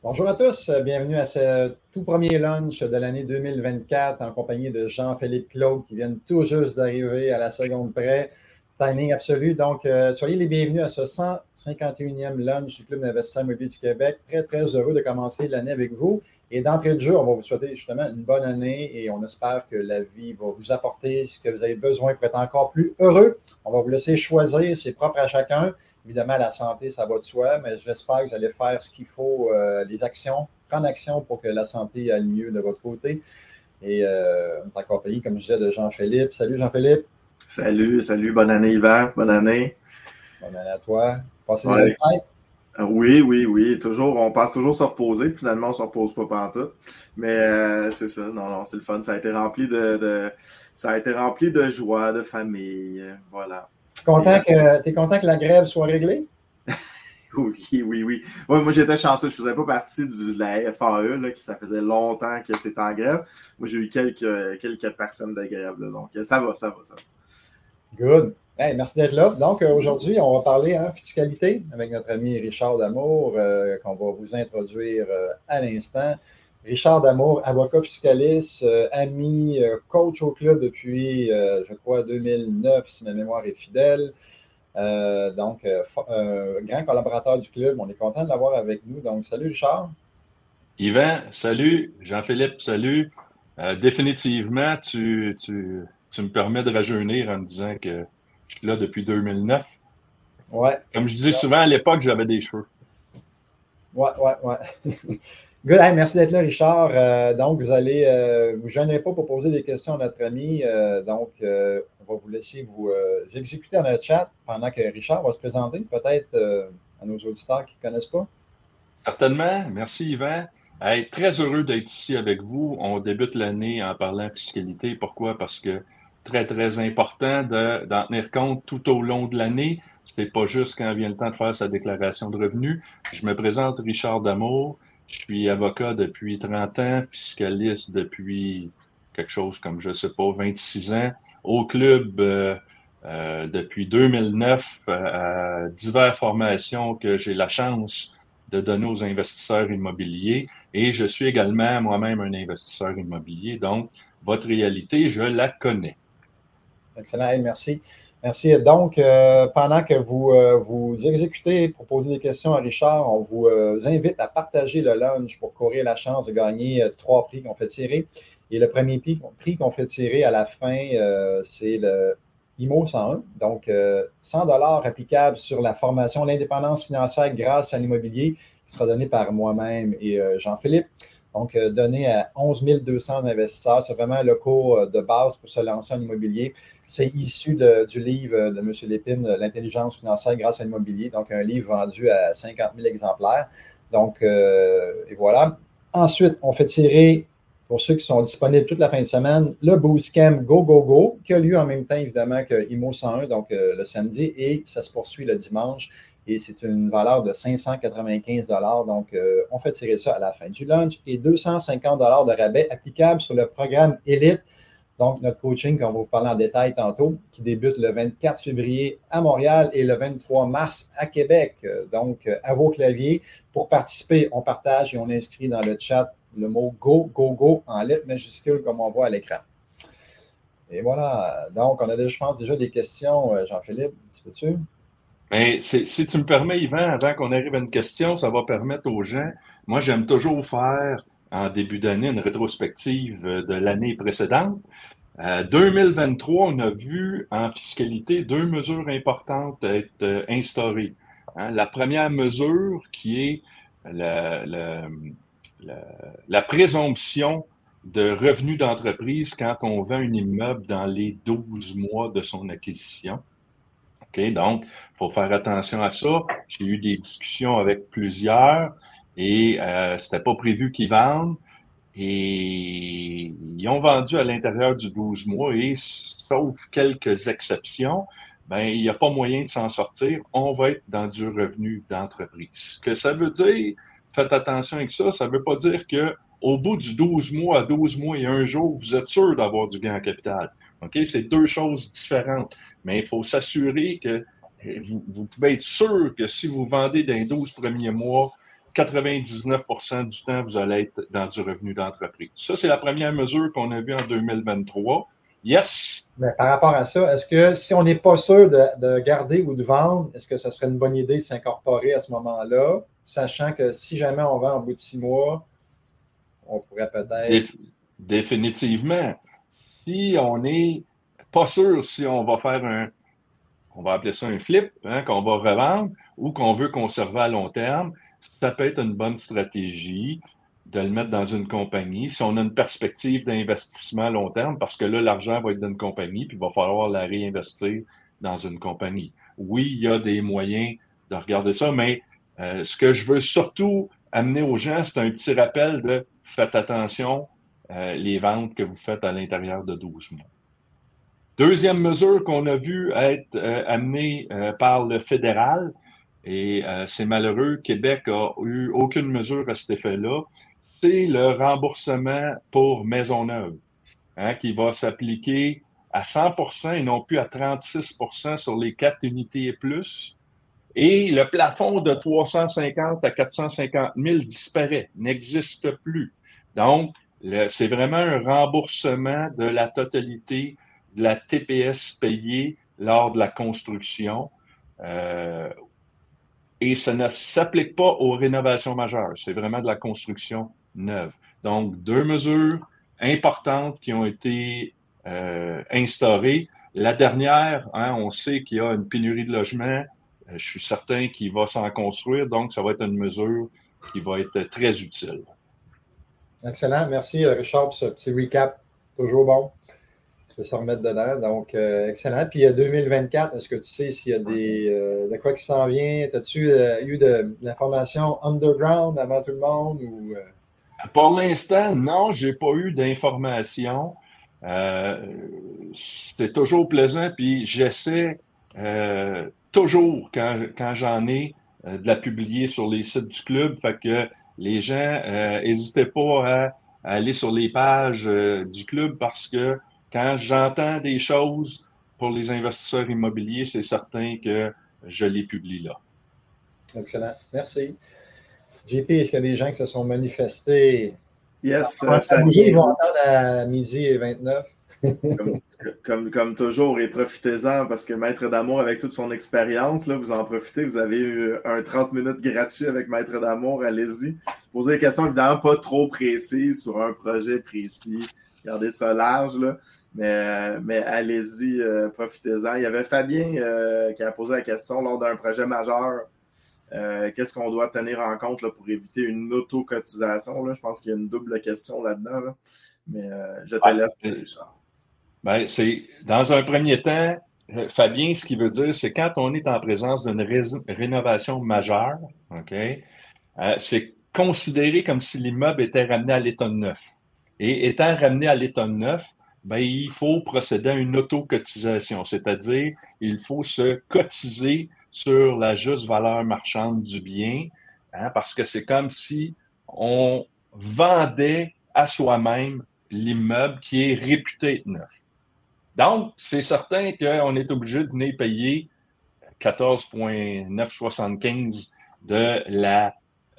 Bonjour à tous, bienvenue à ce tout premier lunch de l'année 2024 en compagnie de Jean-Philippe Claude qui vient tout juste d'arriver à la seconde près. Timing absolu. Donc, euh, soyez les bienvenus à ce 151e lunch du Club d'investissement immobilier du Québec. Très, très heureux de commencer l'année avec vous. Et d'entrée de jeu, on va vous souhaiter justement une bonne année et on espère que la vie va vous apporter ce que vous avez besoin pour être encore plus heureux. On va vous laisser choisir, c'est propre à chacun. Évidemment, la santé, ça va de soi, mais j'espère que vous allez faire ce qu'il faut, euh, les actions, prendre action pour que la santé aille mieux de votre côté. Et euh, on est comme je disais, de Jean-Philippe. Salut Jean-Philippe. Salut, salut, bonne année, Yvan, bonne année. Bonne année à toi. Passez ouais. des euh, Oui, oui, oui. Toujours, on passe toujours se reposer. Finalement, on ne se repose pas pendant tout. Mais euh, c'est ça, non, non, c'est le fun. Ça a été rempli de, de, ça a été rempli de joie, de famille. Voilà. Content que, es content que la grève soit réglée? oui, oui, oui. Ouais, moi, j'étais chanceux. Je ne faisais pas partie du, de la FAE, là, qui ça faisait longtemps que c'était en grève. Moi, j'ai eu quelques, quelques personnes de grève. Là, donc, ça va, ça va, ça va. Good. merci d'être là. Donc, euh, aujourd'hui, on va parler hein, fiscalité avec notre ami Richard Damour, euh, qu'on va vous introduire euh, à l'instant. Richard Damour, avocat fiscaliste, ami, coach au club depuis, je crois, 2009, si ma mémoire est fidèle. donc, grand collaborateur du club. On est content de l'avoir avec nous. Donc, salut Richard. Yvan, salut. Jean-Philippe, salut. définitivement, tu, tu, tu me permets de rajeunir en me disant que je suis là depuis 2009. Ouais. Comme je disais souvent, à l'époque, j'avais des cheveux. Ouais, ouais, ouais. Good. merci d'être là, Richard. Euh, donc, vous allez, euh, vous ne gênez pas pour poser des questions à notre ami. Euh, donc, on va vous laisser vous exécuter dans le chat pendant que Richard va se présenter, peut-être à nos auditeurs qui ne connaissent pas. Certainement. Merci, Yvan très heureux d'être ici avec vous. On débute l'année en parlant fiscalité. Pourquoi? Parce que très, très important d'en tenir compte tout au long de l'année. Ce n'est pas juste quand vient le temps de faire sa déclaration de revenus. Je me présente Richard Damour. Je suis avocat depuis 30 ans, fiscaliste depuis quelque chose comme, je ne sais pas, 26 ans, au club euh, euh, depuis 2009, euh, à diverses formations que j'ai la chance de donner aux investisseurs immobiliers. Et je suis également moi-même un investisseur immobilier. Donc, votre réalité, je la connais. Excellent. merci. Merci. Donc, euh, pendant que vous, euh, vous exécutez pour poser des questions à Richard, on vous euh, invite à partager le lunch pour courir la chance de gagner trois prix qu'on fait tirer. Et le premier prix, qu'on fait tirer à la fin, c'est le IMO 101. Donc, 100 euh, dollars applicables sur la formation L'indépendance financière grâce à l'immobilier qui sera donné par moi-même et Jean-Philippe. Donc, euh, donné à 11 200 investisseurs. C'est vraiment le cours de base pour se lancer en immobilier. C'est issu du livre de M. Lépine, L'intelligence financière grâce à l'immobilier. Donc, un livre vendu à 50 000 exemplaires. Donc, et voilà. Ensuite, on fait tirer pour ceux qui sont disponibles toute la fin de semaine, le Boostcamp Go Go Go, qui a lieu en même temps, évidemment, que IMO 101, donc euh, le samedi, et ça se poursuit le dimanche. Et c'est une valeur de 595 Donc, euh, on fait tirer ça à la fin du lunch et 250 de rabais applicables sur le programme Elite. Donc, notre coaching, qu'on va vous parler en détail tantôt, qui débute le 24 février à Montréal et le 23 mars à Québec. Donc, à vos claviers. Pour participer, on partage et on inscrit dans le chat le mot Go, Go, Go en lettres majuscules comme on voit à l'écran. Et voilà. Donc, on a, déjà, je pense, déjà des questions. Euh, Jean-Philippe, peux-tu? Mais si tu me permets, Yvan, avant qu'on arrive à une question, ça va permettre aux gens. Moi, j'aime toujours faire en début d'année une rétrospective de l'année précédente. 2023, euh, on a vu en fiscalité deux mesures importantes être euh, instaurées. Hein. la première mesure qui est le, la, présomption de revenus d'entreprise quand on vend un immeuble dans les 12 mois de son acquisition. Donc, il faut faire attention à ça. J'ai eu des discussions avec plusieurs et euh, c'était pas prévu qu'ils vendent. Et ils ont vendu à l'intérieur du 12 mois et sauf quelques exceptions, ben, il n'y a pas moyen de s'en sortir. On va être dans du revenu d'entreprise. Ce que ça veut dire, faites attention avec ça. Ça ne veut pas dire que au bout du 12 mois à 12 mois et un jour, vous êtes sûr d'avoir du gain en capital. OK? C'est deux choses différentes. Mais il faut s'assurer que vous, pouvez être sûr que si vous vendez dans les 12 premiers mois 99% du temps, vous allez être dans du revenu d'entreprise. Ça, c'est la première mesure qu'on a vue en 2023. Yes. Mais par rapport à ça, est-ce que si on n'est pas sûr de, garder ou de vendre, est-ce que ce serait une bonne idée de s'incorporer à ce moment-là, sachant que si jamais on vend en bout de six mois, on pourrait peut-être. définitivement. Si on n'est pas sûr si on va faire un, on va appeler ça un flip, hein, qu'on va revendre ou qu'on veut conserver à long terme, ça peut être une bonne stratégie de le mettre dans une compagnie. Si on a une perspective d'investissement à long terme, parce que là, l'argent va être dans une compagnie, puis il va falloir la réinvestir dans une compagnie. Oui, il y a des moyens de regarder ça, mais euh, ce que je veux surtout amener aux gens, c'est un petit rappel de faites attention euh, les ventes que vous faites à l'intérieur de 12 mois. Deuxième mesure qu'on a vu être euh, amenée euh, par le fédéral, et c'est malheureux, Québec a eu aucune mesure à cet effet-là, c'est le remboursement pour Maisonneuve, hein, qui va s'appliquer à 100% et non plus à 36% sur les quatre unités et plus. Et le plafond de 350 à 450 000 disparaît, n'existe plus. Donc, c'est vraiment un remboursement de la totalité de la TPS payée lors de la construction. Euh, et ça ne s'applique pas aux rénovations majeures. C'est vraiment de la construction neuve. Donc, deux mesures importantes qui ont été euh, instaurées. La dernière, hein, on sait qu'il y a une pénurie de logements. Euh, je suis certain qu'il va s'en construire. Donc, ça va être une mesure qui va être très utile. Excellent. Merci, Richard, pour ce petit recap. Toujours bon de se remettre dedans. Donc, euh, excellent. Puis, il y a 2024, est-ce que tu sais s'il y a des, euh, de quoi qui s'en vient? As-tu euh, eu de, l'information underground avant tout le monde? Ou, Pour l'instant, non, je n'ai pas eu d'informations. c'est toujours plaisant, puis j'essaie toujours, quand, quand j'en ai, de la publier sur les sites du club. Fait que les gens, n'hésitez pas à, aller sur les pages du club parce que quand j'entends des choses pour les investisseurs immobiliers, c'est certain que je les publie là. Excellent. Merci. JP, est-ce qu'il y a des gens qui se sont manifestés? Yes. Ça ils vont entendre à midi et 29. comme, comme, toujours, et profitez-en parce que Maître d'Amour, avec toute son expérience, vous en profitez. Vous avez eu un 30 minutes gratuit avec Maître d'Amour. Allez-y. Posez des questions évidemment pas trop précises sur un projet précis. Gardez ça large. Là. Mais, mais allez-y, euh, profitez-en. Il y avait Fabien euh, qui a posé la question lors d'un projet majeur. Euh, qu'est-ce qu'on doit tenir en compte là, pour éviter une auto-cotisation? Je pense qu'il y a une double question là-dedans. Mais je te laisse, Richard. Ben, c'est dans un premier temps, Fabien, ce qu'il veut dire, c'est quand on est en présence d'une rénovation majeure, OK, c'est considéré comme si l'immeuble était ramené à l'état neuf. Et étant ramené à l'état neuf, ben, il faut procéder à une autocotisation, c'est-à-dire il faut se cotiser sur la juste valeur marchande du bien, hein, parce que c'est comme si on vendait à soi-même l'immeuble qui est réputé neuf. Donc, c'est certain qu'on est obligé de venir payer 14,975 de la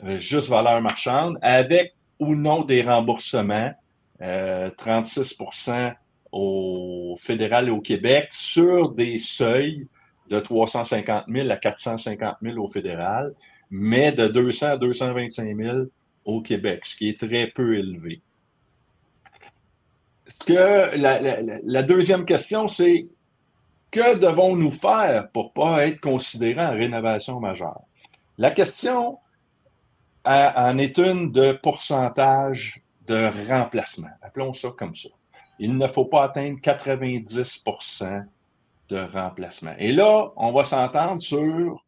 euh, juste valeur marchande avec ou non des remboursements 36% euh, au fédéral et au Québec sur des seuils de 350 000 à 450 000 au fédéral, mais de 200 à 225 000 au Québec, ce qui est très peu élevé. Que la, deuxième question, c'est que devons-nous faire pour ne pas être considérés en rénovation majeure? La question en est une de pourcentage de remplacement. Appelons ça comme ça. Il ne faut pas atteindre 90% de remplacement. Et là, on va s'entendre sur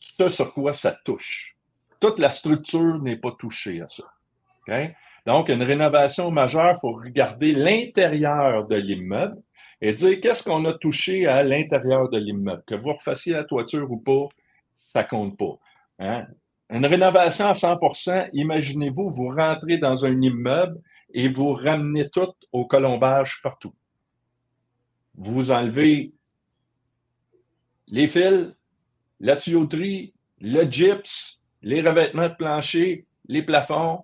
ce sur quoi ça touche. Toute la structure n'est pas touchée à ça. Donc, une rénovation majeure, il faut regarder l'intérieur de l'immeuble et dire qu'est-ce qu'on a touché à l'intérieur de l'immeuble? Que vous refassiez la toiture ou pas, ça compte pas. Hein? Une rénovation à 100% imaginez-vous, vous rentrez dans un immeuble et vous ramenez tout au colombage partout. Vous enlevez les fils, la tuyauterie, le gyps, les revêtements de plancher, les plafonds,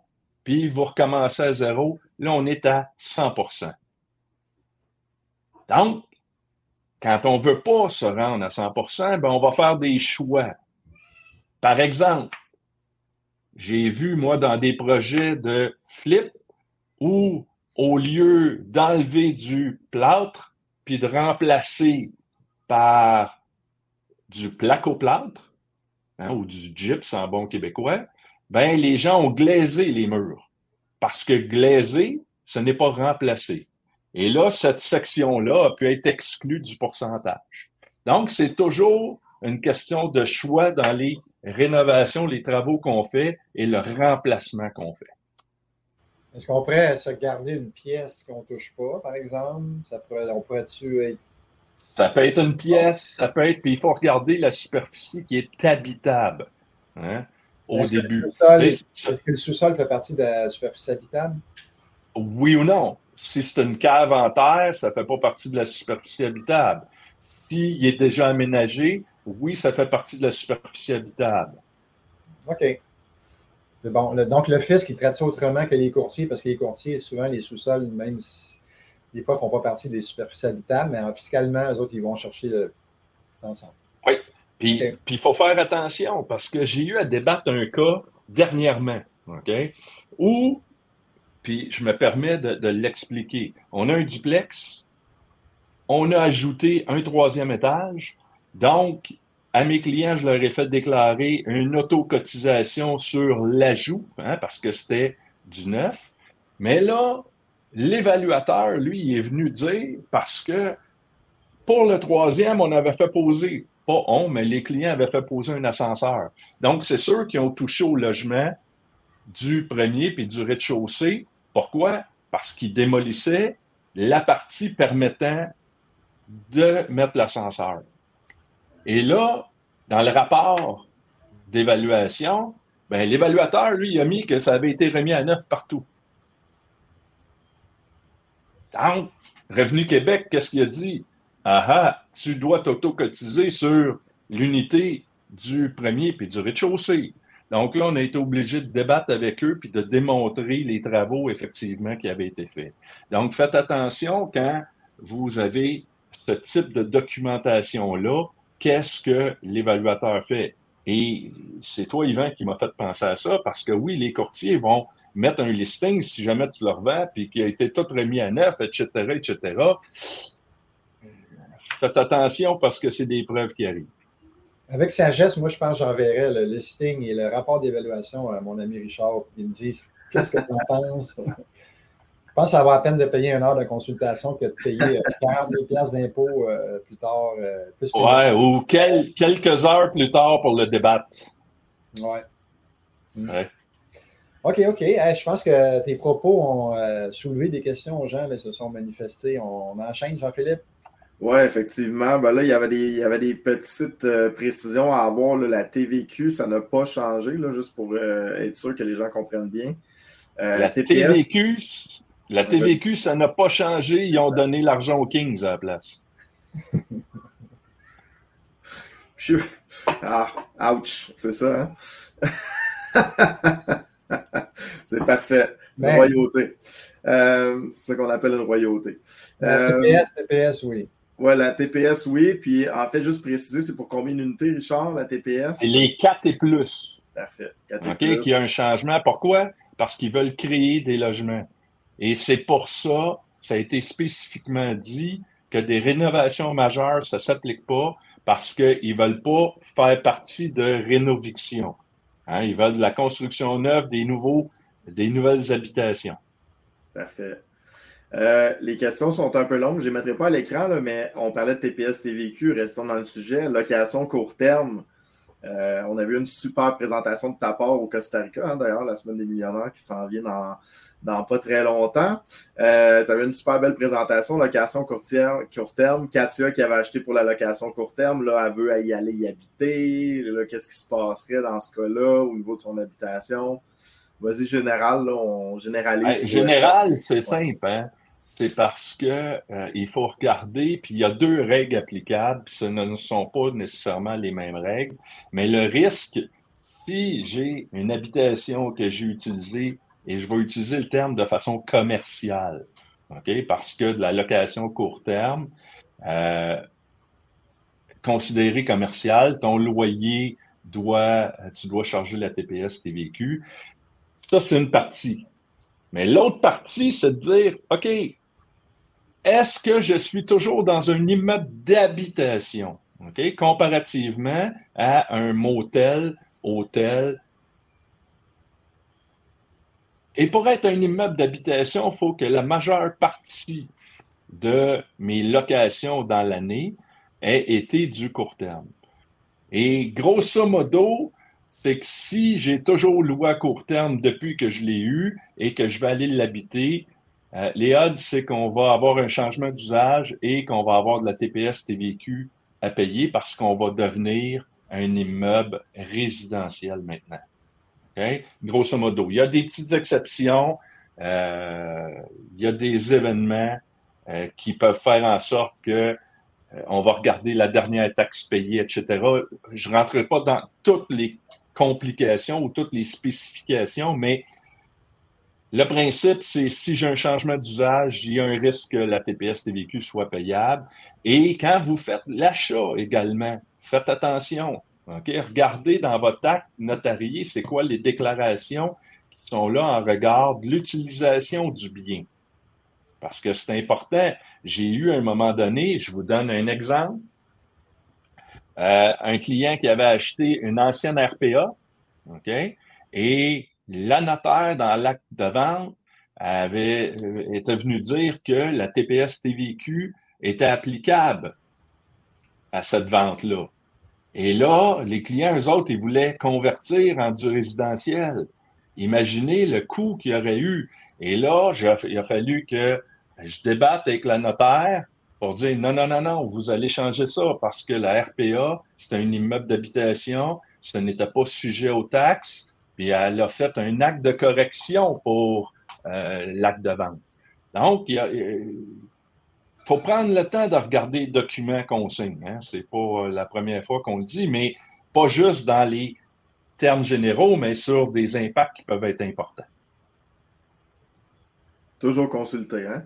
puis vous recommencez à zéro. Là, on est à 100% Donc, quand on ne veut pas se rendre à 100% ben on va faire des choix. Par exemple, j'ai vu, moi, dans des projets de flip où, au lieu d'enlever du plâtre puis de remplacer par du placo-plâtre hein, ou du gyps en bon québécois, ben les gens ont glaisé les murs. Parce que glaiser, ce n'est pas remplacer. Et là, cette section-là a pu être exclue du pourcentage. Donc, c'est toujours une question de choix dans les rénovations, les travaux qu'on fait et le remplacement qu'on fait. Est-ce qu'on pourrait se garder une pièce qu'on ne touche pas, par exemple? Ça pourrait, on pourrait-tu être. Ça peut être une pièce, ça peut être, puis il faut regarder la superficie qui est habitable hein, au début. Est-ce que le sous-sol fait partie de la superficie habitable? Oui ou non? Si c'est une cave en terre, ça ne fait pas partie de la superficie habitable. S'il est déjà aménagé, oui, ça fait partie de la superficie habitable. OK. Bon, donc, le fisc, il traite ça autrement que les courtiers, parce que les courtiers, souvent, les sous-sols, même des fois, ne font pas partie des superficies habitables, mais fiscalement, eux autres, ils vont chercher l'ensemble. Puis, il faut faire attention, parce que j'ai eu à débattre un cas dernièrement, OK, où, puis je me permets de l'expliquer. On a un duplex, on a ajouté un troisième étage. Donc, à mes clients, je leur ai fait déclarer une autocotisation sur l'ajout, hein, parce que c'était du neuf. Mais là, l'évaluateur, lui, il est venu dire, parce que pour le troisième, on avait fait poser, pas on, mais les clients avaient fait poser un ascenseur. Donc, c'est ceux qui ont touché au logement du premier puis du rez-de-chaussée. Pourquoi? Parce qu'ils démolissaient la partie permettant de mettre l'ascenseur. Et là, dans le rapport d'évaluation, ben, l'évaluateur, lui, a mis que ça avait été remis à neuf partout. Donc, Revenu Québec, qu'est-ce qu'il a dit? Ah ah, tu dois t'auto-cotiser sur l'unité du premier puis du rez-de-chaussée. Donc là, on a été obligé de débattre avec eux puis de démontrer les travaux effectivement qui avaient été faits. Donc, faites attention quand vous avez ce type de documentation-là, qu'est-ce que l'évaluateur fait? Et c'est toi, Yvan, qui m'a fait penser à ça, parce que oui, les courtiers vont mettre un listing si jamais tu le revends, puis qui a été tout remis à neuf, etc., etc. Faites attention parce que c'est des preuves qui arrivent. Avec sagesse, moi, je pense que j'enverrai le listing et le rapport d'évaluation à mon ami Richard, puis il me dise qu'est-ce que tu en penses? Je pense que ça la peine de payer une heure de consultation que de payer 40 000 pièces d'impôts euh, plus tard. Euh, plus ouais, ou quelques heures plus tard pour le débattre. Ouais. Hmm. ouais. OK, OK. je pense que tes propos ont euh, soulevé des questions aux gens, là, se sont manifestés. On, enchaîne, Jean-Philippe? Oui, effectivement. Ben là, il y avait des, il y avait des petites précisions à avoir. la TVQ, ça n'a pas changé, là, juste pour être sûr que les gens comprennent bien. la TVQ, la TVQ, ça n'a pas changé. Ils ont donné l'argent aux Kings à la place. ah, ouch, c'est ça. Hein? c'est parfait. Ben. royauté. Euh, c'est ce qu'on appelle une royauté. La TPS, euh, TPS, oui. Oui, la TPS, oui. Puis en fait, juste préciser, c'est pour combien d'unités, Richard, la TPS? Les 4 et plus. Parfait. 4 et OK, qu'il y a un changement. Pourquoi? Parce qu'ils veulent créer des logements. Et c'est pour ça, ça a été spécifiquement dit que des rénovations majeures, ça ne s'applique pas parce qu'ils ne veulent pas faire partie de rénoviction. Hein, ils veulent de la construction neuve, des, nouveaux, des nouvelles habitations. Parfait. Euh, les questions sont un peu longues. Je ne les mettrai pas à l'écran, mais on parlait de TPS, TVQ. Restons dans le sujet. Location court terme. Euh, on a vu une super présentation de ta part au Costa Rica, hein, d'ailleurs, la semaine des millionnaires qui s'en vient dans, pas très longtemps. Euh, tu avais une super belle présentation, location courtière, court terme. Katia qui avait acheté pour la location court terme, là, elle veut y aller y habiter. Qu'est-ce qui se passerait dans ce cas-là au niveau de son habitation? Vas-y, général, là, on généralise. général, c'est simple. Hein? C'est parce que euh, il faut regarder, puis il y a deux règles applicables, puis ce ne sont pas nécessairement les mêmes règles, mais le risque, si j'ai une habitation que j'ai utilisée, et je vais utiliser le terme de façon commerciale? Parce que de la location court terme, euh, considéré commercial, ton loyer doit, tu dois charger la TPS TVQ. Ça, c'est une partie. Mais l'autre partie, c'est de dire, OK, est-ce que je suis toujours dans un immeuble d'habitation? Comparativement à un motel, hôtel. Et pour être un immeuble d'habitation, il faut que la majeure partie de mes locations dans l'année ait été du court terme. Et grosso modo, c'est que si j'ai toujours loué à court terme depuis que je l'ai eu et que je vais aller l'habiter, euh, les odds, c'est qu'on va avoir un changement d'usage et qu'on va avoir de la TPS TVQ à payer parce qu'on va devenir un immeuble résidentiel maintenant. Grosso modo, il y a des petites exceptions, euh, il y a des événements euh, qui peuvent faire en sorte que on va regarder la dernière taxe payée, etc. Je ne rentrerai pas dans toutes les complications ou toutes les spécifications, mais le principe, c'est si j'ai un changement d'usage, il y a un risque que la TPS TVQ soit payable. Et quand vous faites l'achat également, faites attention. Regardez dans votre acte notarié, c'est quoi les déclarations qui sont là en regard de l'utilisation du bien. Parce que c'est important. J'ai eu à un moment donné, je vous donne un exemple, euh, un client qui avait acheté une ancienne RPA, OK, et la notaire dans l'acte de vente avait, euh, était venu dire que la TPS TVQ était applicable à cette vente-là. Et là, les clients, eux autres, ils voulaient convertir en du résidentiel. Imaginez le coût qu'il y aurait eu. Et là, il a fallu que je débatte avec la notaire pour dire non, non, non, non, vous allez changer ça parce que la RPA, c'est un immeuble d'habitation, ce n'était pas sujet aux taxes. Puis elle a fait un acte de correction pour euh, l'acte de vente. Donc, il faut prendre le temps de regarder les documents qu'on signe. Hein. Ce n'est pas la première fois qu'on le dit, mais pas juste dans les termes généraux, mais sur des impacts qui peuvent être importants. Toujours consulter, hein?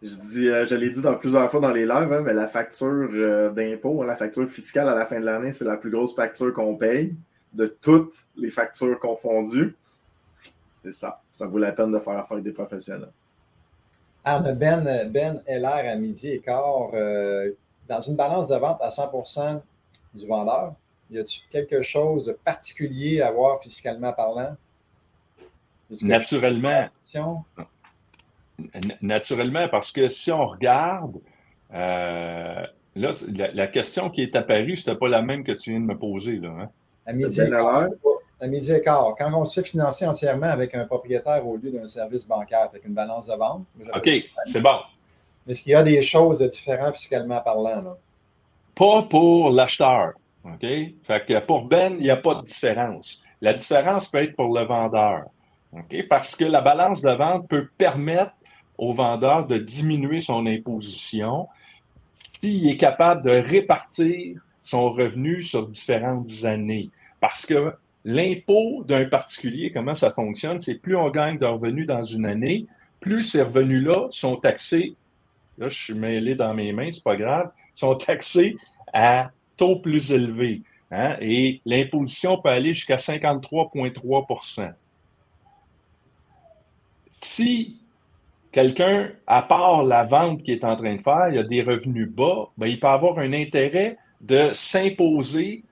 Je dis, euh, je l'ai dit dans plusieurs fois dans les lives, hein, mais la facture euh, d'impôt, la facture fiscale à la fin de l'année, c'est la plus grosse facture qu'on paye de toutes les factures confondues. C'est ça. Ça vaut la peine de faire affaire avec des professionnels. Ah, ben, ben LR à midi et quart, euh, dans une balance de vente à 100% du vendeur, y a-t-il quelque chose de particulier à voir fiscalement parlant? Naturellement. Naturellement, parce que si on regarde, euh, là, la, question qui est apparue, ce n'était pas la même que tu viens de me poser. Là, hein? À midi, et quart, Quand on se fait financer entièrement avec un propriétaire au lieu d'un service bancaire, avec une balance de vente. OK, c'est bon. Est-ce qu'il y a des choses différentes fiscalement parlant? Là? Pas pour l'acheteur. OK? Fait que pour Ben, il n'y a pas de différence. La différence peut être pour le vendeur. OK? Parce que la balance de vente peut permettre au vendeur de diminuer son imposition s'il est capable de répartir son revenu sur différentes années. Parce que l'impôt d'un particulier, comment ça fonctionne, c'est plus on gagne de revenus dans une année, plus ces revenus-là sont taxés, là je suis mêlé dans mes mains, c'est pas grave, sont taxés à taux plus élevé. Hein, et l'imposition peut aller jusqu'à 53,3% Si quelqu'un, à part la vente qu'il est en train de faire, il a des revenus bas, ben, il peut avoir un intérêt de s'imposer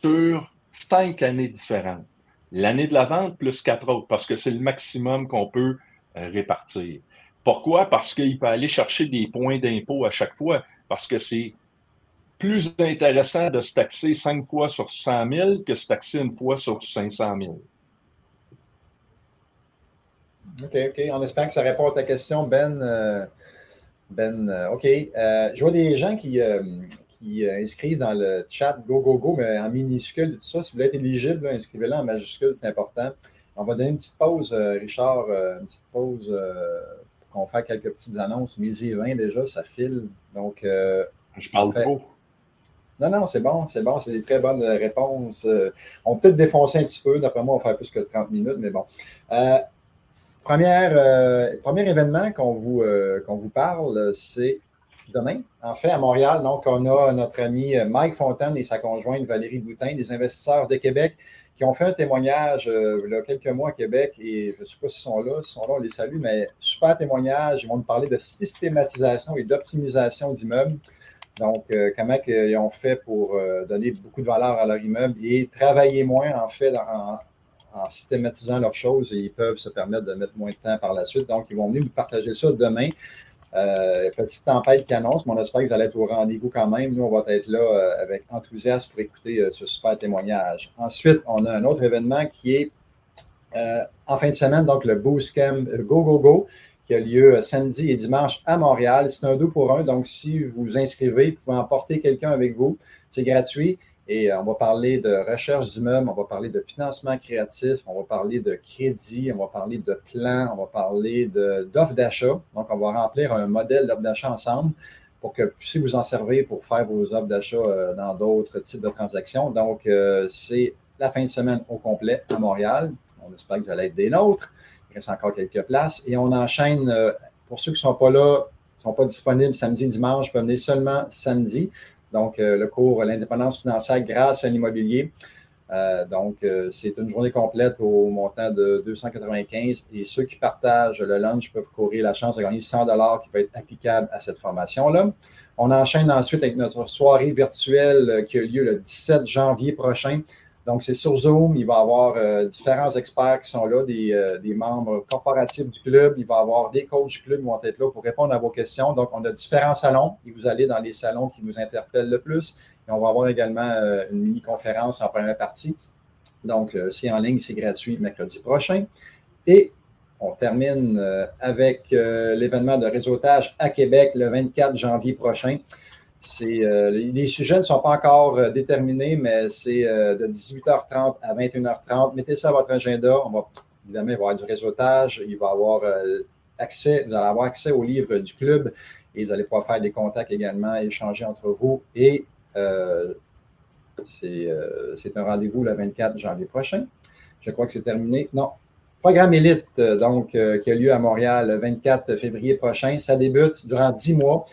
sur cinq années différentes. L'année de la vente plus quatre autres, parce que c'est le maximum qu'on peut euh, répartir. Pourquoi? Parce qu'il peut aller chercher des points d'impôt à chaque fois, parce que c'est plus intéressant de se taxer cinq fois sur 100 000 que se taxer une fois sur 500 000. OK, OK. On espère que ça répond à ta question, Ben. Euh, ben, euh, OK. je vois des gens qui, qui euh, inscrivent dans le chat Go, Go, Go, mais en minuscule, tout ça. Si vous voulez être éligible, inscrivez-le en majuscule, c'est important. On va donner une petite pause, euh, Richard, euh, une petite pause pour qu'on fasse quelques petites annonces. Midi 20 déjà, ça file. Donc, je parle trop. Non, non, c'est bon, c'est bon, c'est des très bonnes réponses. on peut peut-être défoncer un petit peu, d'après moi, on va faire plus que 30 minutes, mais bon. première, premier événement qu'on vous, qu'on vous parle, c'est demain. En fait, à Montréal, donc, on a notre ami Mike Fontaine et sa conjointe Valérie Boutin, des investisseurs de Québec, qui ont fait un témoignage euh, il y a quelques mois à Québec et je ne sais pas s'ils sont là, s'ils sont là, on les salue, mais super témoignage. Ils vont nous parler de systématisation et d'optimisation d'immeubles. Donc, euh, comment ils ont fait pour euh, donner beaucoup de valeur à leur immeuble et travailler moins, en fait, en, systématisant leurs choses et ils peuvent se permettre de mettre moins de temps par la suite. Donc, ils vont venir nous partager ça demain. Euh, petite tempête qui annonce, mais on espère que vous allez être au rendez-vous quand même. Nous, on va être là euh, avec enthousiasme pour écouter euh, ce super témoignage. Ensuite, on a un autre événement qui est en fin de semaine, donc le Boost Go Go Go, qui a lieu samedi et dimanche à Montréal. C'est un deux pour un, donc si vous vous inscrivez, vous pouvez emporter quelqu'un avec vous. C'est gratuit. Et euh, on va parler de recherche d'immeubles, on va parler de financement créatif, on va parler de crédit, on va parler de plan, on va parler d'offres d'achat. Donc, on va remplir un modèle d'offres d'achat ensemble pour que vous puissiez vous en servir pour faire vos offres d'achat euh, dans d'autres types de transactions. Donc, euh, c'est la fin de semaine au complet à Montréal. On espère que vous allez être des nôtres. Il reste encore quelques places. Et on enchaîne, pour ceux qui ne sont pas là, ne sont pas disponibles samedi, dimanche, peuvent venir seulement samedi donc euh, le cours L'indépendance financière grâce à l'immobilier. Euh, donc, euh, c'est une journée complète au montant de 295 et ceux qui partagent le lunch peuvent courir la chance de gagner 100 dollars qui peut être applicable à cette formation-là. On enchaîne ensuite avec notre soirée virtuelle qui a lieu le 17 janvier prochain. Donc, c'est sur Zoom. Il va y avoir euh, différents experts qui sont là, euh, des, membres corporatifs du club. Il va y avoir des coachs du club qui vont être là pour répondre à vos questions. Donc, on a différents salons vous allez dans les salons qui vous interpellent le plus. Et on va avoir également euh, une mini-conférence en première partie. Donc, c'est en ligne, c'est gratuit mercredi prochain. Et on termine avec l'événement de réseautage à Québec le 24 janvier prochain. Euh, les, sujets ne sont pas encore euh, déterminés, mais c'est euh, de 18h30 à 21h30. Mettez ça à votre agenda. On va évidemment avoir du réseautage. Il va avoir accès, vous allez avoir accès au livre du club et vous allez pouvoir faire des contacts également, échanger entre vous. Et c'est un rendez-vous le 24 janvier prochain. Je crois que c'est terminé. Non. Programme Élite, donc, qui a lieu à Montréal le 24 février prochain. Ça débute durant 10 mois.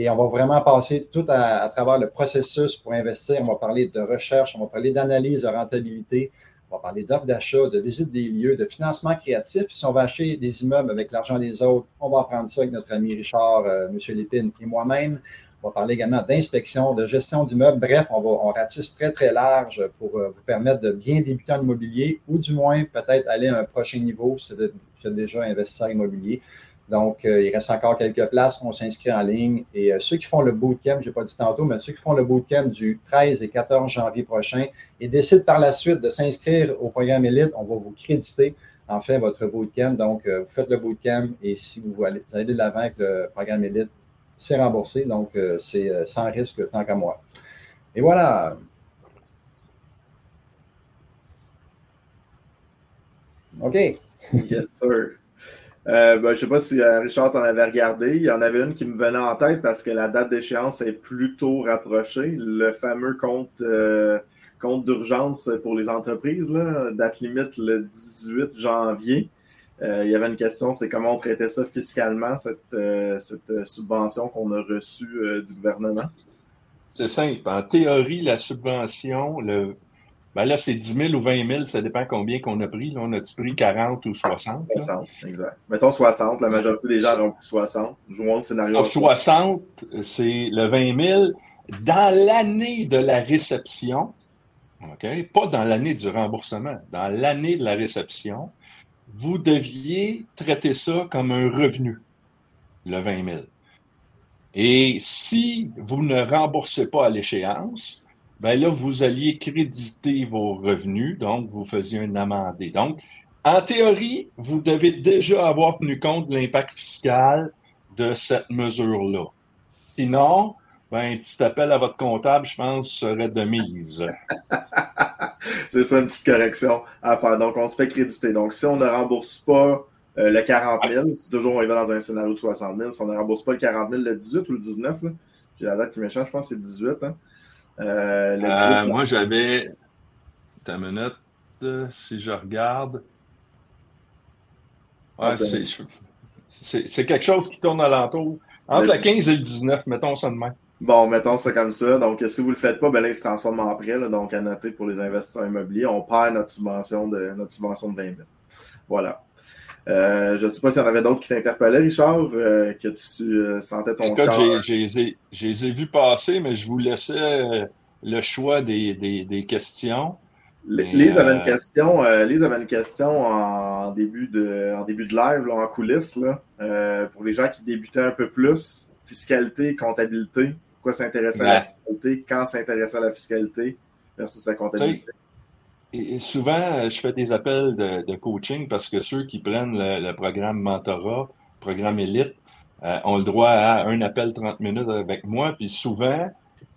Et on va vraiment passer tout à, travers le processus pour investir. On va parler de recherche, on va parler d'analyse de rentabilité, on va parler d'offres d'achat, de visite des lieux, de financement créatif. Si on va acheter des immeubles avec l'argent des autres, on va apprendre ça avec notre ami Richard, euh, M. Lépine et moi-même. On va parler également d'inspection, de gestion d'immeubles. Bref, on, va, on ratisse très, très large pour euh, vous permettre de bien débuter en immobilier ou du moins peut-être aller à un prochain niveau si vous êtes déjà investisseur immobilier. Donc, euh, il reste encore quelques places. On s'inscrit en ligne. Et euh, ceux qui font le bootcamp, je n'ai pas dit tantôt, mais ceux qui font le bootcamp du 13 et 14 janvier prochain et décident par la suite de s'inscrire au programme Elite, on va vous créditer en fait votre bootcamp. Donc, euh, vous faites le bootcamp et si vous allez, allez de l'avant avec le programme Elite, c'est remboursé. Donc, c'est sans risque tant qu'à moi. Et voilà. OK. Yes, sir. Euh, ben, je ne sais pas si euh, Richard t'en avait regardé. Il y en avait une qui me venait en tête parce que la date d'échéance est plutôt rapprochée. Le fameux compte, euh, compte d'urgence pour les entreprises, là, date limite le 18 janvier. il y avait une question, c'est comment on traitait ça fiscalement, cette, cette subvention qu'on a reçue du gouvernement? C'est simple. En théorie, la subvention, le, ben là, c'est 10 000 ou 20 000, ça dépend combien qu'on a pris. Là, on a-tu pris 40 ou 60? 60, exact. Mettons 60, la majorité des gens ont pris 60. Jouons le scénario. 60, c'est le 20 000 dans l'année de la réception, OK? Pas dans l'année du remboursement, dans l'année de la réception, vous deviez traiter ça comme un revenu, le 20 000. Et si vous ne remboursez pas à l'échéance, ben là, vous alliez créditer vos revenus, donc vous faisiez un amendé. Donc, en théorie, vous devez déjà avoir tenu compte de l'impact fiscal de cette mesure-là. Sinon, ben, un petit appel à votre comptable, je pense, serait de mise. c'est ça, une petite correction à faire. Donc, on se fait créditer. Donc, si on ne rembourse pas euh, le 40 000, si toujours on y va dans un scénario de 60 000, si on ne rembourse pas le 40 000, le 18 ou le 19, j'ai la date qui m'échappe, je pense que c'est 18. Hein? Euh, moi, j'avais. Ta minute, si je regarde. Ouais, c'est quelque chose qui tourne alentour. Entre la 15 et le 19, mettons ça de main. Bon, mettons ça comme ça. Donc, si vous ne le faites pas, ben là, il se transforme en prêt. donc, à noter pour les investisseurs immobiliers, on perd notre subvention de, notre subvention de 20 000. Voilà. Euh, je ne sais pas s'il y en avait d'autres qui t'interpellaient, Richard, euh, que tu euh, sentais ton. Écoute, j'ai ai vus passer, mais je vous laissais le choix des, des, questions. Lise avait une question, Lise avait une question en début de, en début de live, en coulisses, là, pour les gens qui débutaient un peu plus, fiscalité, comptabilité. Pourquoi s'intéresser à la fiscalité, quand s'intéresser à la fiscalité versus la comptabilité? Souvent, euh, je fais des appels de, coaching parce que ceux qui prennent le, programme Mentorat, programme Élite, euh, ont le droit à un appel 30 minutes avec moi. Puis souvent,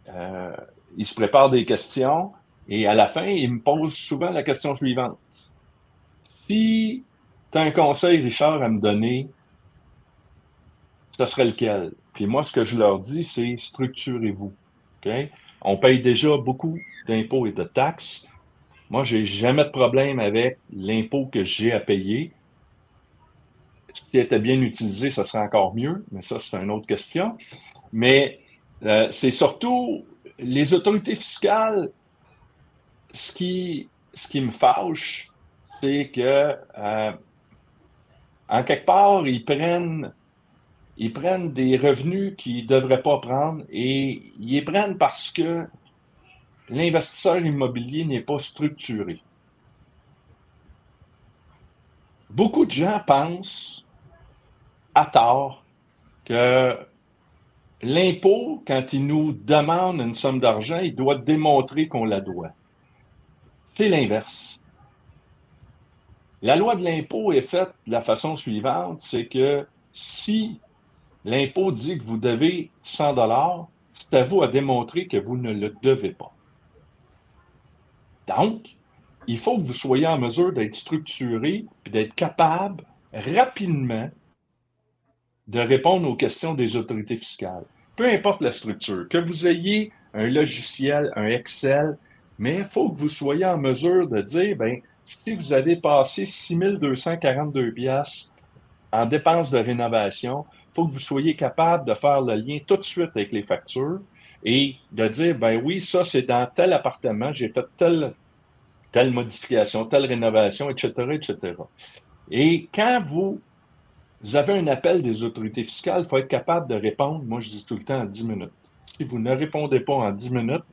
euh, ils se préparent des questions et à la fin, ils me posent souvent la question suivante. Si tu as un conseil, Richard, à me donner, ce serait lequel? Puis moi, ce que je leur dis, c'est structurez-vous. On paye déjà beaucoup d'impôts et de taxes. Moi, j'ai jamais de problème avec l'impôt que j'ai à payer. Si était bien utilisé, ça serait encore mieux, mais ça, c'est une autre question. Mais euh, c'est surtout les autorités fiscales, ce qui, ce qui me fâche, c'est que euh, en quelque part, ils prennent, ils prennent des revenus qu'ils ne devraient pas prendre et ils les prennent parce que l'investisseur immobilier n'est pas structuré. Beaucoup de gens pensent, à tort, que l'impôt, quand il nous demande une somme d'argent, il doit démontrer qu'on la doit. C'est l'inverse. La loi de l'impôt est faite de la façon suivante, c'est que si l'impôt dit que vous devez 100 dollars, c'est à vous à démontrer que vous ne le devez pas. Donc, il faut que vous soyez en mesure d'être structuré et d'être capable rapidement de répondre aux questions des autorités fiscales. Peu importe la structure, que vous ayez un logiciel, un Excel, mais il faut que vous soyez en mesure de dire, ben, si vous avez passé 6242 pièces en dépenses de rénovation, il faut que vous soyez capable de faire le lien tout de suite avec les factures et de dire, ben oui, ça c'est dans tel appartement, j'ai fait telle, telle modification, telle rénovation, etc., etc. Et quand vous, avez un appel des autorités fiscales, il faut être capable de répondre, moi je dis tout le temps en 10 minutes. Si vous ne répondez pas en 10 minutes,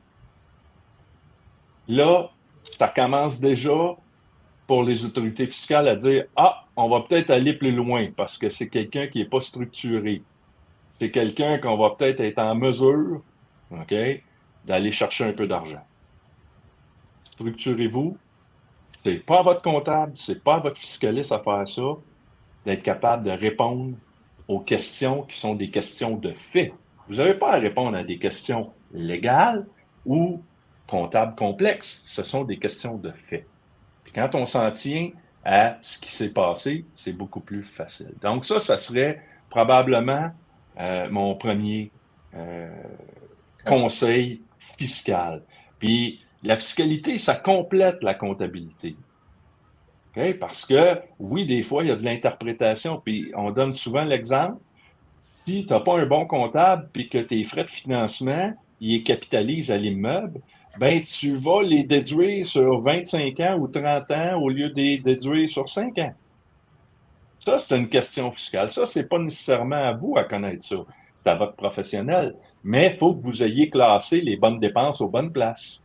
là, ça commence déjà pour les autorités fiscales à dire Ah, on va peut-être aller plus loin parce que c'est quelqu'un qui n'est pas structuré. C'est quelqu'un qu'on va peut-être être en mesure OK, d'aller chercher un peu d'argent. Structurez-vous. Ce n'est pas votre comptable, ce n'est pas votre fiscaliste à faire ça, d'être capable de répondre aux questions qui sont des questions de fait. Vous n'avez pas à répondre à des questions légales ou comptables complexes. Ce sont des questions de fait. Puis quand on s'en tient à ce qui s'est passé, c'est beaucoup plus facile. Donc ça, ça serait probablement euh, mon premier euh, conseil fiscal. Puis la fiscalité, ça complète la comptabilité. Parce que, oui, des fois, il y a de l'interprétation, puis on donne souvent l'exemple. Si tu n'as pas un bon comptable, puis que tes frais de financement, ils capitalisent à l'immeuble, ben tu vas les déduire sur 25 ans ou 30 ans au lieu de les déduire sur 5 ans. Ça, c'est une question fiscale. Ça, ce n'est pas nécessairement à vous à connaître ça c'est à votre professionnel. Mais il faut que vous ayez classé les bonnes dépenses aux bonnes places.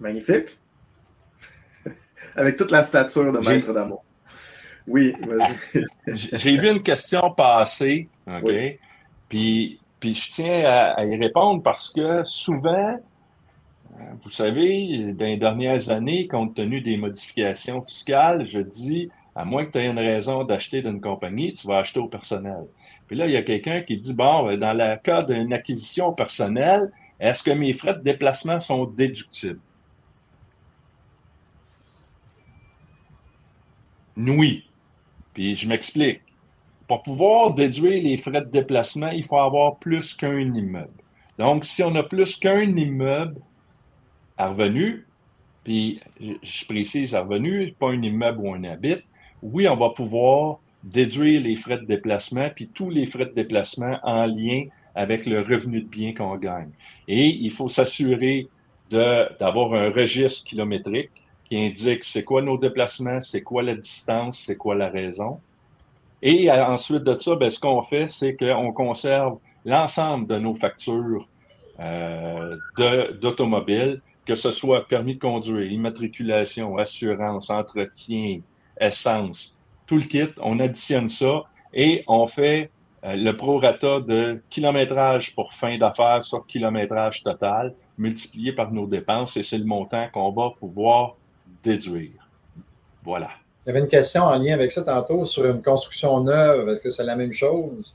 Magnifique. Avec toute la stature de maître d'amour. Oui, J'ai vu une question passer, OK? Puis, puis je tiens à, y répondre parce que souvent, euh, vous savez, dans les dernières années, compte tenu des modifications fiscales, je dis à moins que tu aies une raison d'acheter d'une compagnie, tu vas acheter au personnel. Puis là, il y a quelqu'un qui dit, bon, ben, dans le cas d'une acquisition personnelle, est-ce que mes frais de déplacement sont déductibles? Oui. Puis je m'explique. Pour pouvoir déduire les frais de déplacement, il faut avoir plus qu'un immeuble. Donc, si on a plus qu'un immeuble à revenu, puis je précise à revenu, pas un immeuble ou un habit, oui, on va pouvoir déduire les frais de déplacement, puis tous les frais de déplacement en lien avec le revenu de bien qu'on gagne. Et il faut s'assurer d'avoir un registre kilométrique qui indique c'est quoi nos déplacements, c'est quoi la distance, c'est quoi la raison. Et ensuite de ça, ben, ce qu'on fait, c'est qu'on conserve l'ensemble de nos factures euh, d'automobile, que ce soit permis de conduire, immatriculation, assurance, entretien, essence, tout le kit, on additionne ça et on fait euh, le prorata de kilométrage pour fin d'affaires sur kilométrage total multiplié par nos dépenses et c'est le montant qu'on va pouvoir déduire. Voilà. Il y avait une question en lien avec ça tantôt sur une construction neuve. Est-ce que c'est la même chose?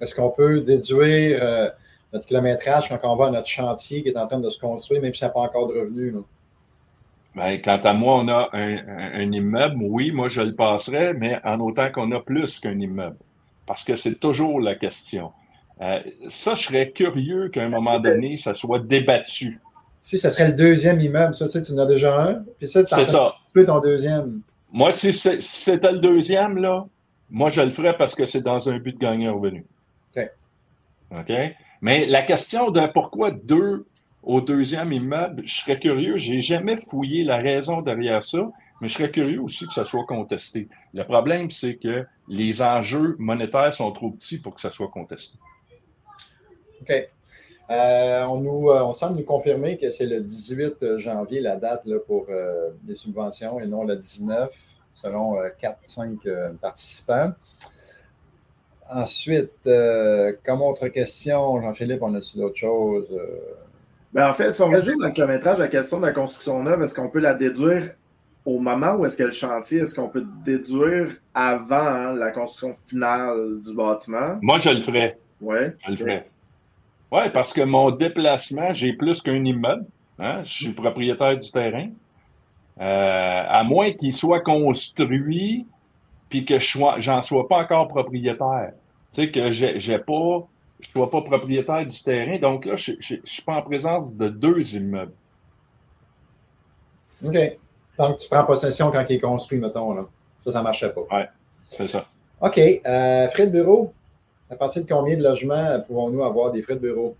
Est-ce qu'on peut déduire euh, notre kilométrage quand on va à notre chantier qui est en train de se construire, même si n'y a pas encore de revenus? Ben, quant à moi, on a un, immeuble, oui, moi je le passerai, mais en autant qu'on a plus qu'un immeuble. Parce que c'est toujours la question. Euh, ça, je serais curieux qu'à un moment donné, ça soit débattu. Si, ça serait le deuxième immeuble, ça, tu, sais, tu en as déjà un, puis ça, tu ça. peux ton deuxième. Moi, si c'était le deuxième, là, moi, je le ferais parce que c'est dans un but de gagner un revenu. OK. OK? Mais la question de pourquoi deux au deuxième immeuble, je serais curieux. Je n'ai jamais fouillé la raison derrière ça, mais je serais curieux aussi que ça soit contesté. Le problème, c'est que les enjeux monétaires sont trop petits pour que ça soit contesté. OK. Euh, on, nous, euh, on semble nous confirmer que c'est le 18 janvier la date pour euh, des subventions et non le 19, selon 4-5 participants. Ensuite, comme autre question, Jean-Philippe, on a-tu d'autres choses? Ben, en fait, si on regarde juste dans le kilométrage, la question de la construction neuve, est-ce qu'on peut la déduire au moment où est-ce que le chantier, est-ce qu'on peut déduire avant la construction finale du bâtiment? Moi, je le ferais. Oui. Je le ferais. Oui, parce que mon déplacement, j'ai plus qu'un immeuble. Hein? Je suis propriétaire du terrain. Euh, à moins qu'il soit construit puis que je n'en sois pas encore propriétaire. Tu sais, que j'ai pas je ne sois pas propriétaire du terrain. Donc là, je ne suis pas en présence de deux immeubles. OK. Donc, tu prends possession quand il est construit, mettons. Là. Ça, ça ne marchait pas. Oui, c'est ça. OK. Euh, frais de bureau. À partir de combien de logements pouvons-nous avoir des frais de bureau?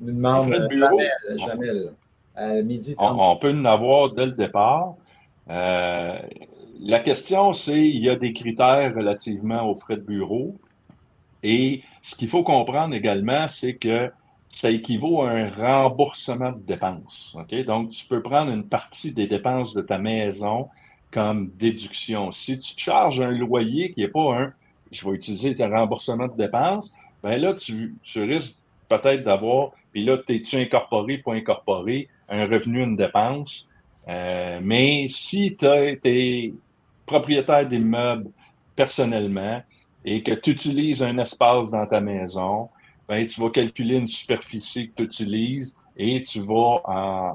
Nous demande jamais, jamais à midi. On, peut en avoir dès le départ. Euh, la question, c'est il y a des critères relativement aux frais de bureau. Et ce qu'il faut comprendre également, c'est que ça équivaut à un remboursement de dépenses. Donc, tu peux prendre une partie des dépenses de ta maison comme déduction. Si tu charges un loyer qui n'est pas un je vais utiliser tes remboursements de dépenses, bien là, tu, risques peut-être d'avoir, puis là, es-tu incorporé, pas incorporé, un revenu, une dépense. Euh, mais si tu es propriétaire d'immeubles personnellement, et que tu utilises un espace dans ta maison, ben, tu vas calculer une superficie que tu utilises et tu vas,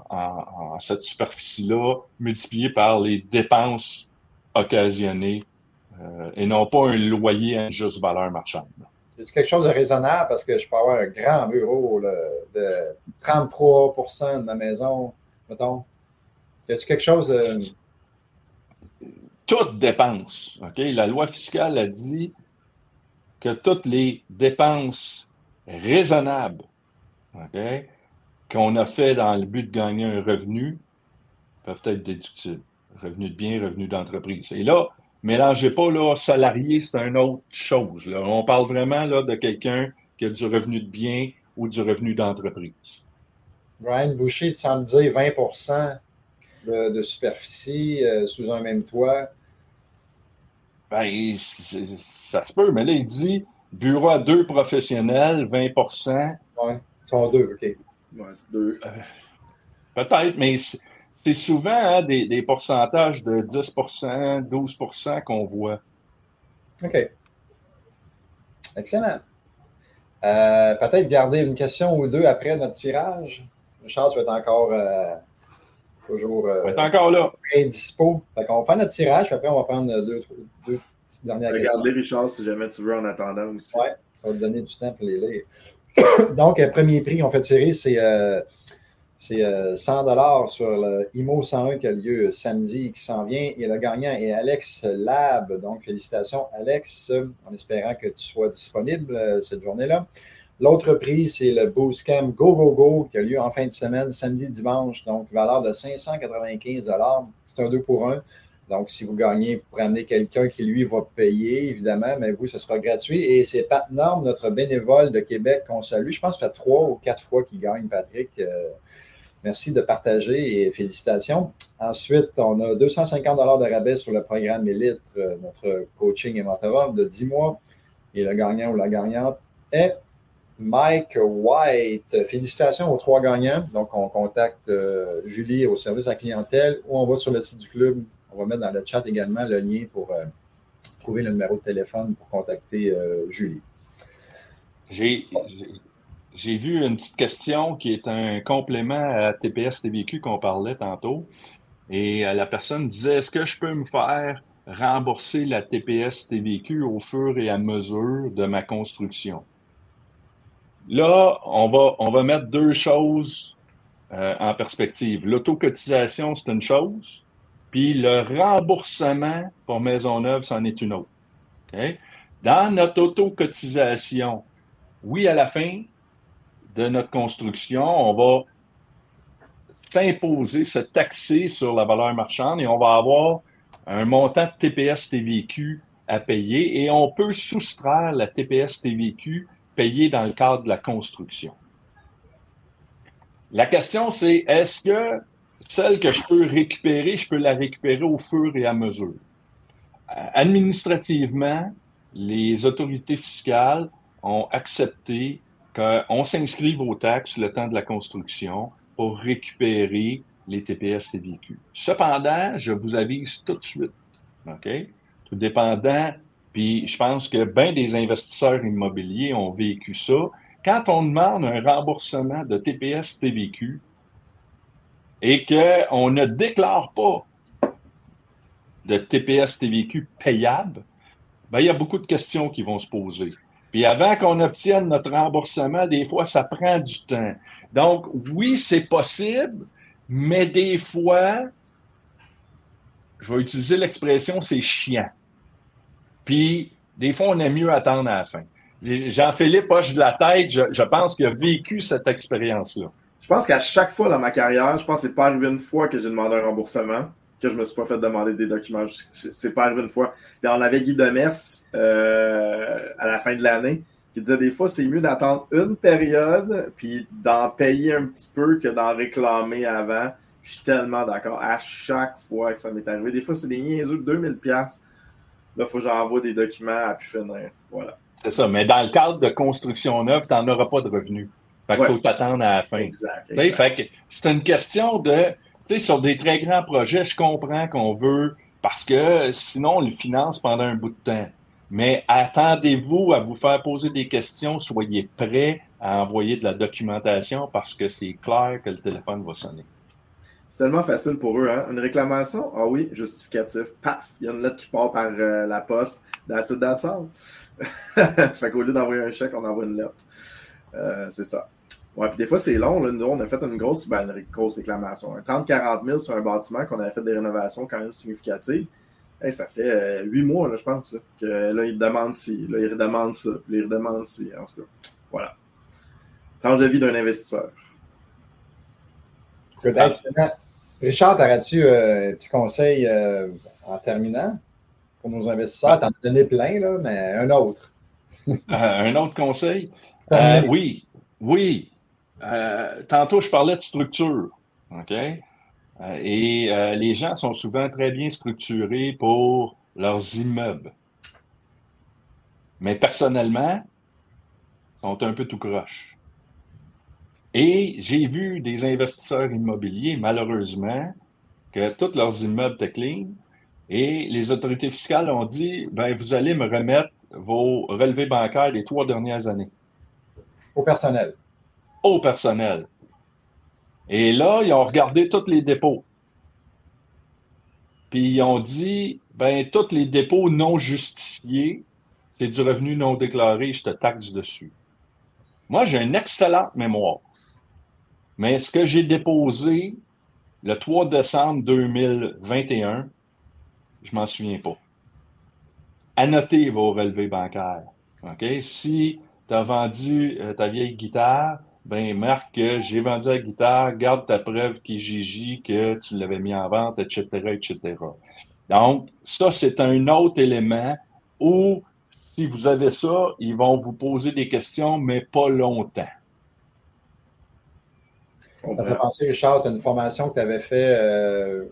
en, cette superficie-là, multiplier par les dépenses occasionnées euh, et non pas un loyer à juste valeur marchande. C'est quelque chose de raisonnable parce que je peux avoir un grand bureau de 33% de ma maison, mettons. Est-ce quelque chose de... Toute dépense. OK? La loi fiscale a dit que toutes les dépenses raisonnables qu'on a fait dans le but de gagner un revenu peuvent être déductibles. Revenu de bien, revenu d'entreprise. Et là, mélangez pas là, salarié, c'est une autre chose. On parle vraiment là, de quelqu'un qui a du revenu de bien ou du revenu d'entreprise. Brian Boucher, tu sembles dire 20% de, superficie euh, sous un même toit. Ben, ça se peut, mais là, il dit bureau à deux professionnels, 20% Oui, ils sont deux, OK. deux. Euh, peut-être, mais c'est souvent hein, des, pourcentages de 10% 12% qu'on voit. OK. Excellent. Euh, peut-être garder une question ou deux après notre tirage. Charles, tu vas être encore euh, toujours euh, être encore là. indispo. on va faire notre tirage, puis après, on va prendre deux, deux petites dernières questions. Regarde-les, Richard, si jamais tu veux, en attendant aussi. Oui, ça va te donner du temps pour les lire. Donc, premier prix qu'on fait tirer, c'est c'est 100 dollars sur le IMO 101 qui a lieu samedi qui s'en vient. Et le gagnant est Alex Lab. Donc, félicitations, Alex, en espérant que tu sois disponible cette journée-là. L'autre prix, c'est le Boostcamp Go Go Go qui a lieu en fin de semaine, samedi, dimanche, donc valeur de 595 C'est un 2 pour 1. Donc, si vous gagnez, vous pourrez amener quelqu'un qui, lui, va payer, évidemment, mais vous, ce sera gratuit. Et c'est Pat Norm, notre bénévole de Québec, qu'on salue. Je pense que ça fait trois ou quatre fois qu'il gagne, Patrick. Euh, merci de partager et félicitations. Ensuite, on a 250 de rabais sur le programme Elite, euh, notre coaching et mentorat de 10 mois. Et le gagnant ou la gagnante est Mike White. Félicitations aux trois gagnants. Donc, on contacte euh, Julie au service à la clientèle ou on va sur le site du club. On va mettre dans le chat également le lien pour euh, trouver le numéro de téléphone pour contacter euh, Julie. J'ai, j'ai vu une petite question qui est un complément à TPS TVQ qu'on parlait tantôt. Et la personne disait Est-ce que je peux me faire rembourser la TPS TVQ au fur et à mesure de ma construction? Là, on va, mettre deux choses euh, en perspective. L'autocotisation, c'est une chose, puis le remboursement pour Maisonneuve, c'en est une autre. Dans notre autocotisation, oui, à la fin de notre construction, on va s'imposer, se taxer sur la valeur marchande et on va avoir un montant de TPS TVQ à payer et on peut soustraire la TPS TVQ payé dans le cadre de la construction. La question, c'est est-ce que celle que je peux récupérer, je peux la récupérer au fur et à mesure? Euh, administrativement, les autorités fiscales ont accepté qu'on s'inscrive aux taxes le temps de la construction pour récupérer les TPS TVQ. Cependant, je vous avise tout de suite, OK? Tout dépendant puis je pense que bien des investisseurs immobiliers ont vécu ça. Quand on demande un remboursement de TPS TVQ et qu'on ne déclare pas de TPS TVQ payable, bien, il y a beaucoup de questions qui vont se poser. Puis avant qu'on obtienne notre remboursement, des fois, ça prend du temps. Donc, oui, c'est possible, mais des fois, je vais utiliser l'expression, c'est chiant. Puis, des fois, on aime mieux attendre à la fin. Jean-Philippe poche de la tête, je, pense qu'il a vécu cette expérience-là. Je pense qu'à chaque fois dans ma carrière, je pense que c'est pas arrivé une fois que j'ai demandé un remboursement, que je me suis pas fait demander des documents. C'est pas arrivé une fois. Puis on avait Guy Demers euh, à la fin de l'année qui disait des fois c'est mieux d'attendre une période puis d'en payer un petit peu que d'en réclamer avant. Je suis tellement d'accord. À chaque fois que ça m'est arrivé, des fois c'est des niaiseux de 2000 pièces Là, il faut que j'envoie des documents à pu finir. Voilà. C'est ça. Mais dans le cadre de construction neuve, tu n'en auras pas de revenus. Fait qu'il faut t'attendre à la fin. Exact. c'est une question de. Tu sais, sur des très grands projets, je comprends qu'on veut. Parce que sinon, on le finance pendant un bout de temps. Mais attendez-vous à vous faire poser des questions. Soyez prêts à envoyer de la documentation parce que c'est clair que le téléphone va sonner. C'est tellement facile pour eux. Hein? Une réclamation, ah oui, justificatif. Paf, il y a une lettre qui part par euh, la poste. That's it, fait qu'au lieu d'envoyer un chèque, on envoie une lettre. Euh, c'est ça. Ouais, puis des fois, c'est long. Là. Nous, on a fait une grosse, ben, une grosse réclamation. 30-40 000 sur un bâtiment qu'on avait fait des rénovations quand même significatives. ça fait euh, huit mois, je pense, que là, ils demandent ci, là, ils redemandent ça, puis ils redemandent ci. En tout cas, voilà. Tranche de vie d'un investisseur. Richard, aurais-tu euh, un petit conseil euh, en terminant pour nos investisseurs? Tu en as donné plein, là, mais un autre. Euh, un autre conseil? oui, oui. tantôt, je parlais de structure. OK? et les gens sont souvent très bien structurés pour leurs immeubles. Mais personnellement, ils sont un peu tout croche. Et j'ai vu des investisseurs immobiliers, malheureusement, que tous leurs immeubles étaient clean. Et les autorités fiscales ont dit ben, vous allez me remettre vos relevés bancaires des trois dernières années. Au personnel. Au personnel. Et là, ils ont regardé tous les dépôts. Puis ils ont dit ben, tous les dépôts non justifiés, c'est du revenu non déclaré, je te taxe dessus. Moi, j'ai une excellente mémoire. Mais ce que j'ai déposé le 3 décembre 2021, je m'en souviens pas. Annotez vos relevés bancaires. Si tu as vendu euh, ta vieille guitare, ben marque que j'ai vendu la guitare, garde ta preuve qui Gigi, que tu l'avais mis en vente, etc., etc. Donc, ça, c'est un autre élément où, si vous avez ça, ils vont vous poser des questions, mais pas longtemps. Ça fait penser, Richard, tu as une formation que tu avais fait, euh,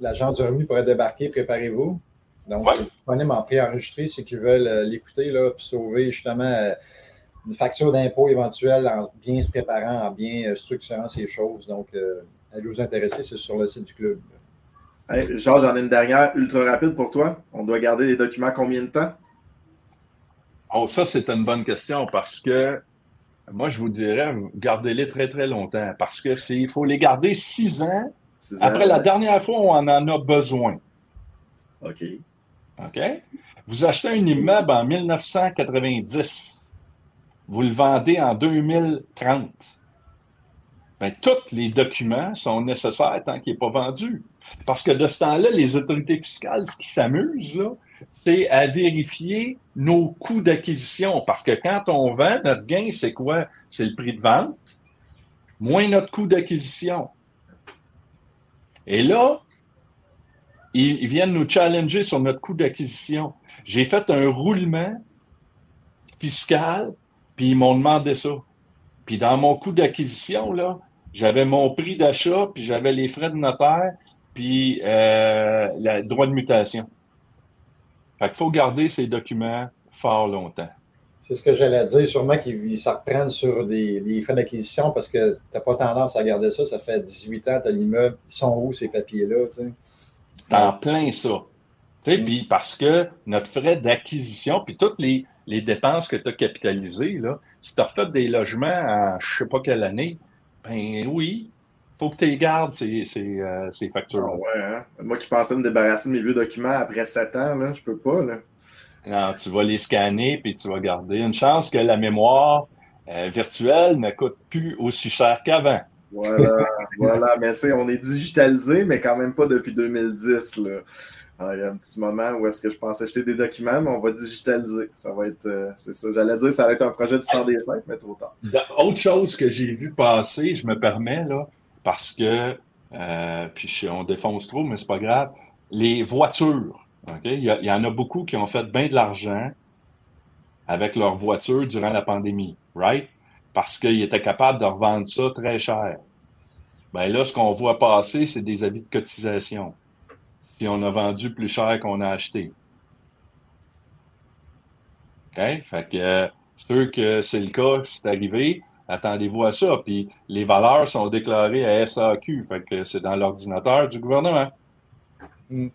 l'agence du revenu pourrait débarquer, préparez-vous. Donc, c'est disponible en préenregistré ceux qui veulent euh, l'écouter, là, puis sauver justement euh, une facture d'impôt éventuelle en bien se préparant, en bien structurant ces choses. Donc, allez vous intéresser, c'est sur le site du club. Hey, Georges, j'en ai une dernière ultra rapide pour toi. On doit garder les documents combien de temps? Oh, ça, c'est une bonne question parce que moi, je vous dirais, gardez-les très, très longtemps parce que c'est, il faut les garder six ans, après la dernière fois où on en a besoin. OK. OK? Vous achetez un immeuble en 1990. Vous le vendez en 2030. Bien, tous les documents sont nécessaires tant qu'il n'est pas vendu. Parce que de ce temps-là, les autorités fiscales, ce qui s'amusent, c'est à vérifier nos coûts d'acquisition. Parce que quand on vend, notre gain, c'est quoi? C'est le prix de vente, moins notre coût d'acquisition. Et là, ils, viennent nous challenger sur notre coût d'acquisition. J'ai fait un roulement fiscal, puis ils m'ont demandé ça. Puis dans mon coût d'acquisition, là, j'avais mon prix d'achat, puis j'avais les frais de notaire, puis euh, le droit de mutation. Fait qu'il faut garder ces documents fort longtemps. C'est ce que j'allais dire. Sûrement qu'ils se reprennent sur des, frais d'acquisition parce que tu n'as pas tendance à garder ça. Ça fait 18 ans, tu as l'immeuble. Ils sont où ces papiers-là? Tu sais? En plein ça. Tu mm. Puis parce que notre frais d'acquisition, puis toutes les, dépenses que tu as capitalisées, là, si tu as refait des logements à je ne sais pas quelle année, ben oui, faut que tu les gardes, ces, ces, euh, factures. Ah ouais, hein? Moi qui pensais me débarrasser de mes vieux documents après 7 ans, là, je peux pas. Là. Non, tu vas les scanner puis tu vas garder. Une chance que la mémoire euh, virtuelle ne coûte plus aussi cher qu'avant. Voilà, voilà. Mais c'est, on est digitalisé, mais quand même pas depuis 2010. Là. il y a un petit moment où est-ce que je pensais acheter des documents, mais on va digitaliser. Ça va être, euh, c'est ça. J'allais dire, ça va être un projet du temps des fêtes, mais trop tard. Autre chose que j'ai vu passer, je me permets, là, parce que, euh, puis on défonce trop, mais c'est pas grave, les voitures. Il, y en a beaucoup qui ont fait bien de l'argent avec leurs voitures durant la pandémie, right? Parce qu'ils étaient capables de revendre ça très cher. Ben là, ce qu'on voit passer, c'est des avis de cotisation. Si on a vendu plus cher qu'on a acheté. OK? Fait que euh, ceux que c'est le cas, c'est arrivé, attendez-vous à ça. Puis les valeurs sont déclarées à SAQ, fait que c'est dans l'ordinateur du gouvernement. Mm.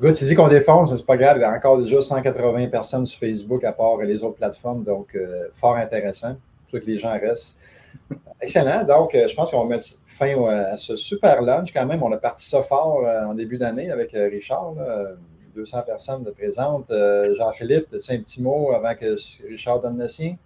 tu dis qu'on défonce, c'est pas grave. Il y a encore déjà 180 personnes sur Facebook à part les autres plateformes, donc euh, fort intéressant. Pour que les gens restent. Excellent. Donc, euh, je pense qu'on va mettre fin à ce super lunch quand même. On a parti ça fort euh, en début d'année avec Richard. 200 personnes de présentes. Jean-Philippe, as-tu un petit mot avant que Richard donne le sien?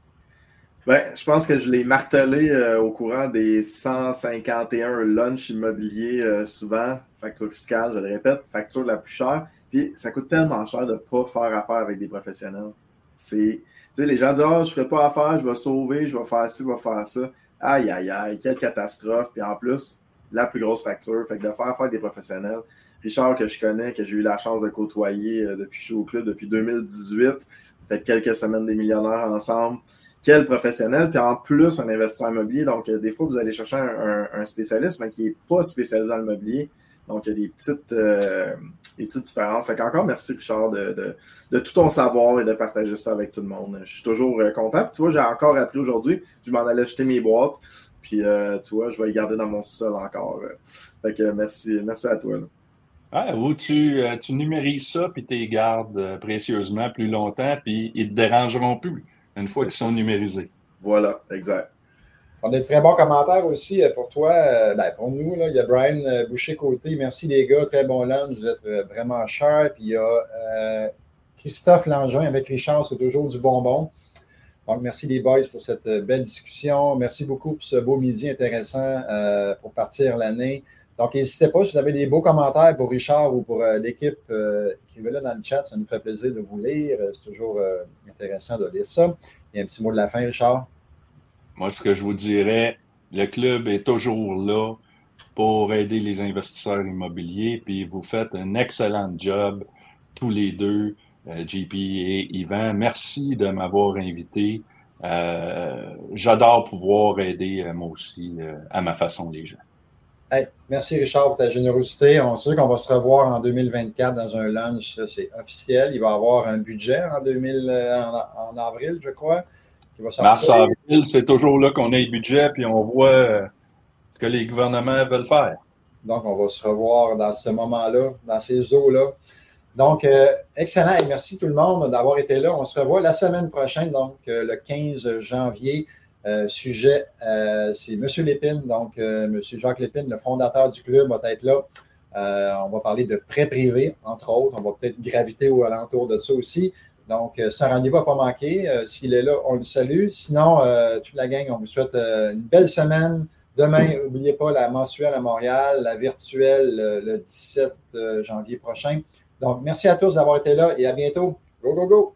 Ben, je pense que je l'ai martelé euh, au courant des 151 lunchs immobiliers euh, souvent. Facture fiscale, je le répète, facture la plus chère. Puis ça coûte tellement cher de ne pas faire affaire avec des professionnels. C'est, les gens disent, oh, je ne ferai pas affaire, je vais sauver, je vais faire ci, je vais faire ça. Aïe, aïe, aïe, quelle catastrophe. Puis en plus, la plus grosse facture. Fait que de faire affaire avec des professionnels. Richard, que je connais, que j'ai eu la chance de côtoyer euh, depuis que je suis au club, depuis 2018, on fait quelques semaines des millionnaires ensemble quel professionnel, puis en plus un investisseur immobilier. Donc, euh, des fois, vous allez chercher un, spécialiste, mais qui n'est pas spécialisé dans l'immobilier. Donc, il y a des petites, euh, des petites différences. Fait encore merci, Richard, de, de, tout ton savoir et de partager ça avec tout le monde. Je suis toujours euh, content. Puis, tu vois, j'ai encore appris aujourd'hui. Je m'en allais jeter mes boîtes. Puis, tu vois, je vais les garder dans mon sol encore. Fait que merci, merci à toi. Ah, ou tu, tu numérises ça, puis tu les gardes précieusement plus longtemps, puis ils ne te dérangeront plus une fois qu'ils sont numérisés. Voilà, exact. On a de très bons commentaires aussi euh, pour toi, euh, ben, pour nous. Là. Il y a Brian euh, Boucher-Côté. Merci les gars, très bon lunch. Vous êtes vraiment chers. Puis il y a Christophe Langin avec Richard, c'est toujours du bonbon. Donc, merci les boys pour cette belle discussion. Merci beaucoup pour ce beau midi intéressant pour partir l'année. Donc, n'hésitez pas, si vous avez des beaux commentaires pour Richard ou pour l'équipe qui est là dans le chat, ça nous fait plaisir de vous lire. C'est toujours intéressant de lire ça. Et un petit mot de la fin, Richard? Moi, ce que je vous dirais, le club est toujours là pour aider les investisseurs immobiliers, puis vous faites un excellent job tous les deux, euh, JP et Yvan. Merci de m'avoir invité. Euh, j'adore pouvoir aider euh, moi aussi à ma façon les gens. Merci Richard pour ta générosité. On sait qu'on va se revoir en 2024 dans un lunch, c'est officiel. Il va y avoir un budget en, 2000, en avril, je crois. Mars, avril, c'est toujours là qu'on a le budget, puis on voit euh, ce que les gouvernements veulent faire. Donc, on va se revoir dans ce moment-là, dans ces eaux-là. Donc, euh, excellent et merci tout le monde d'avoir été là. On se revoit la semaine prochaine, donc euh, le 15 janvier. Sujet, c'est M. Lépine, donc M. Jacques Lépine, le fondateur du club, va être là. on va parler de prêts privés, entre autres. On va peut-être graviter au alentour de ça aussi. Donc, euh, c'est un rendez-vous à pas manquer. Euh, s'il est là, on le salue. Sinon, euh, toute la gang, on vous souhaite une belle semaine. Demain, n'oubliez pas la mensuelle à Montréal, la virtuelle le 17 janvier prochain. Donc, merci à tous d'avoir été là et à bientôt. Go, go, go!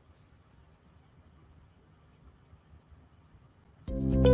Thank you.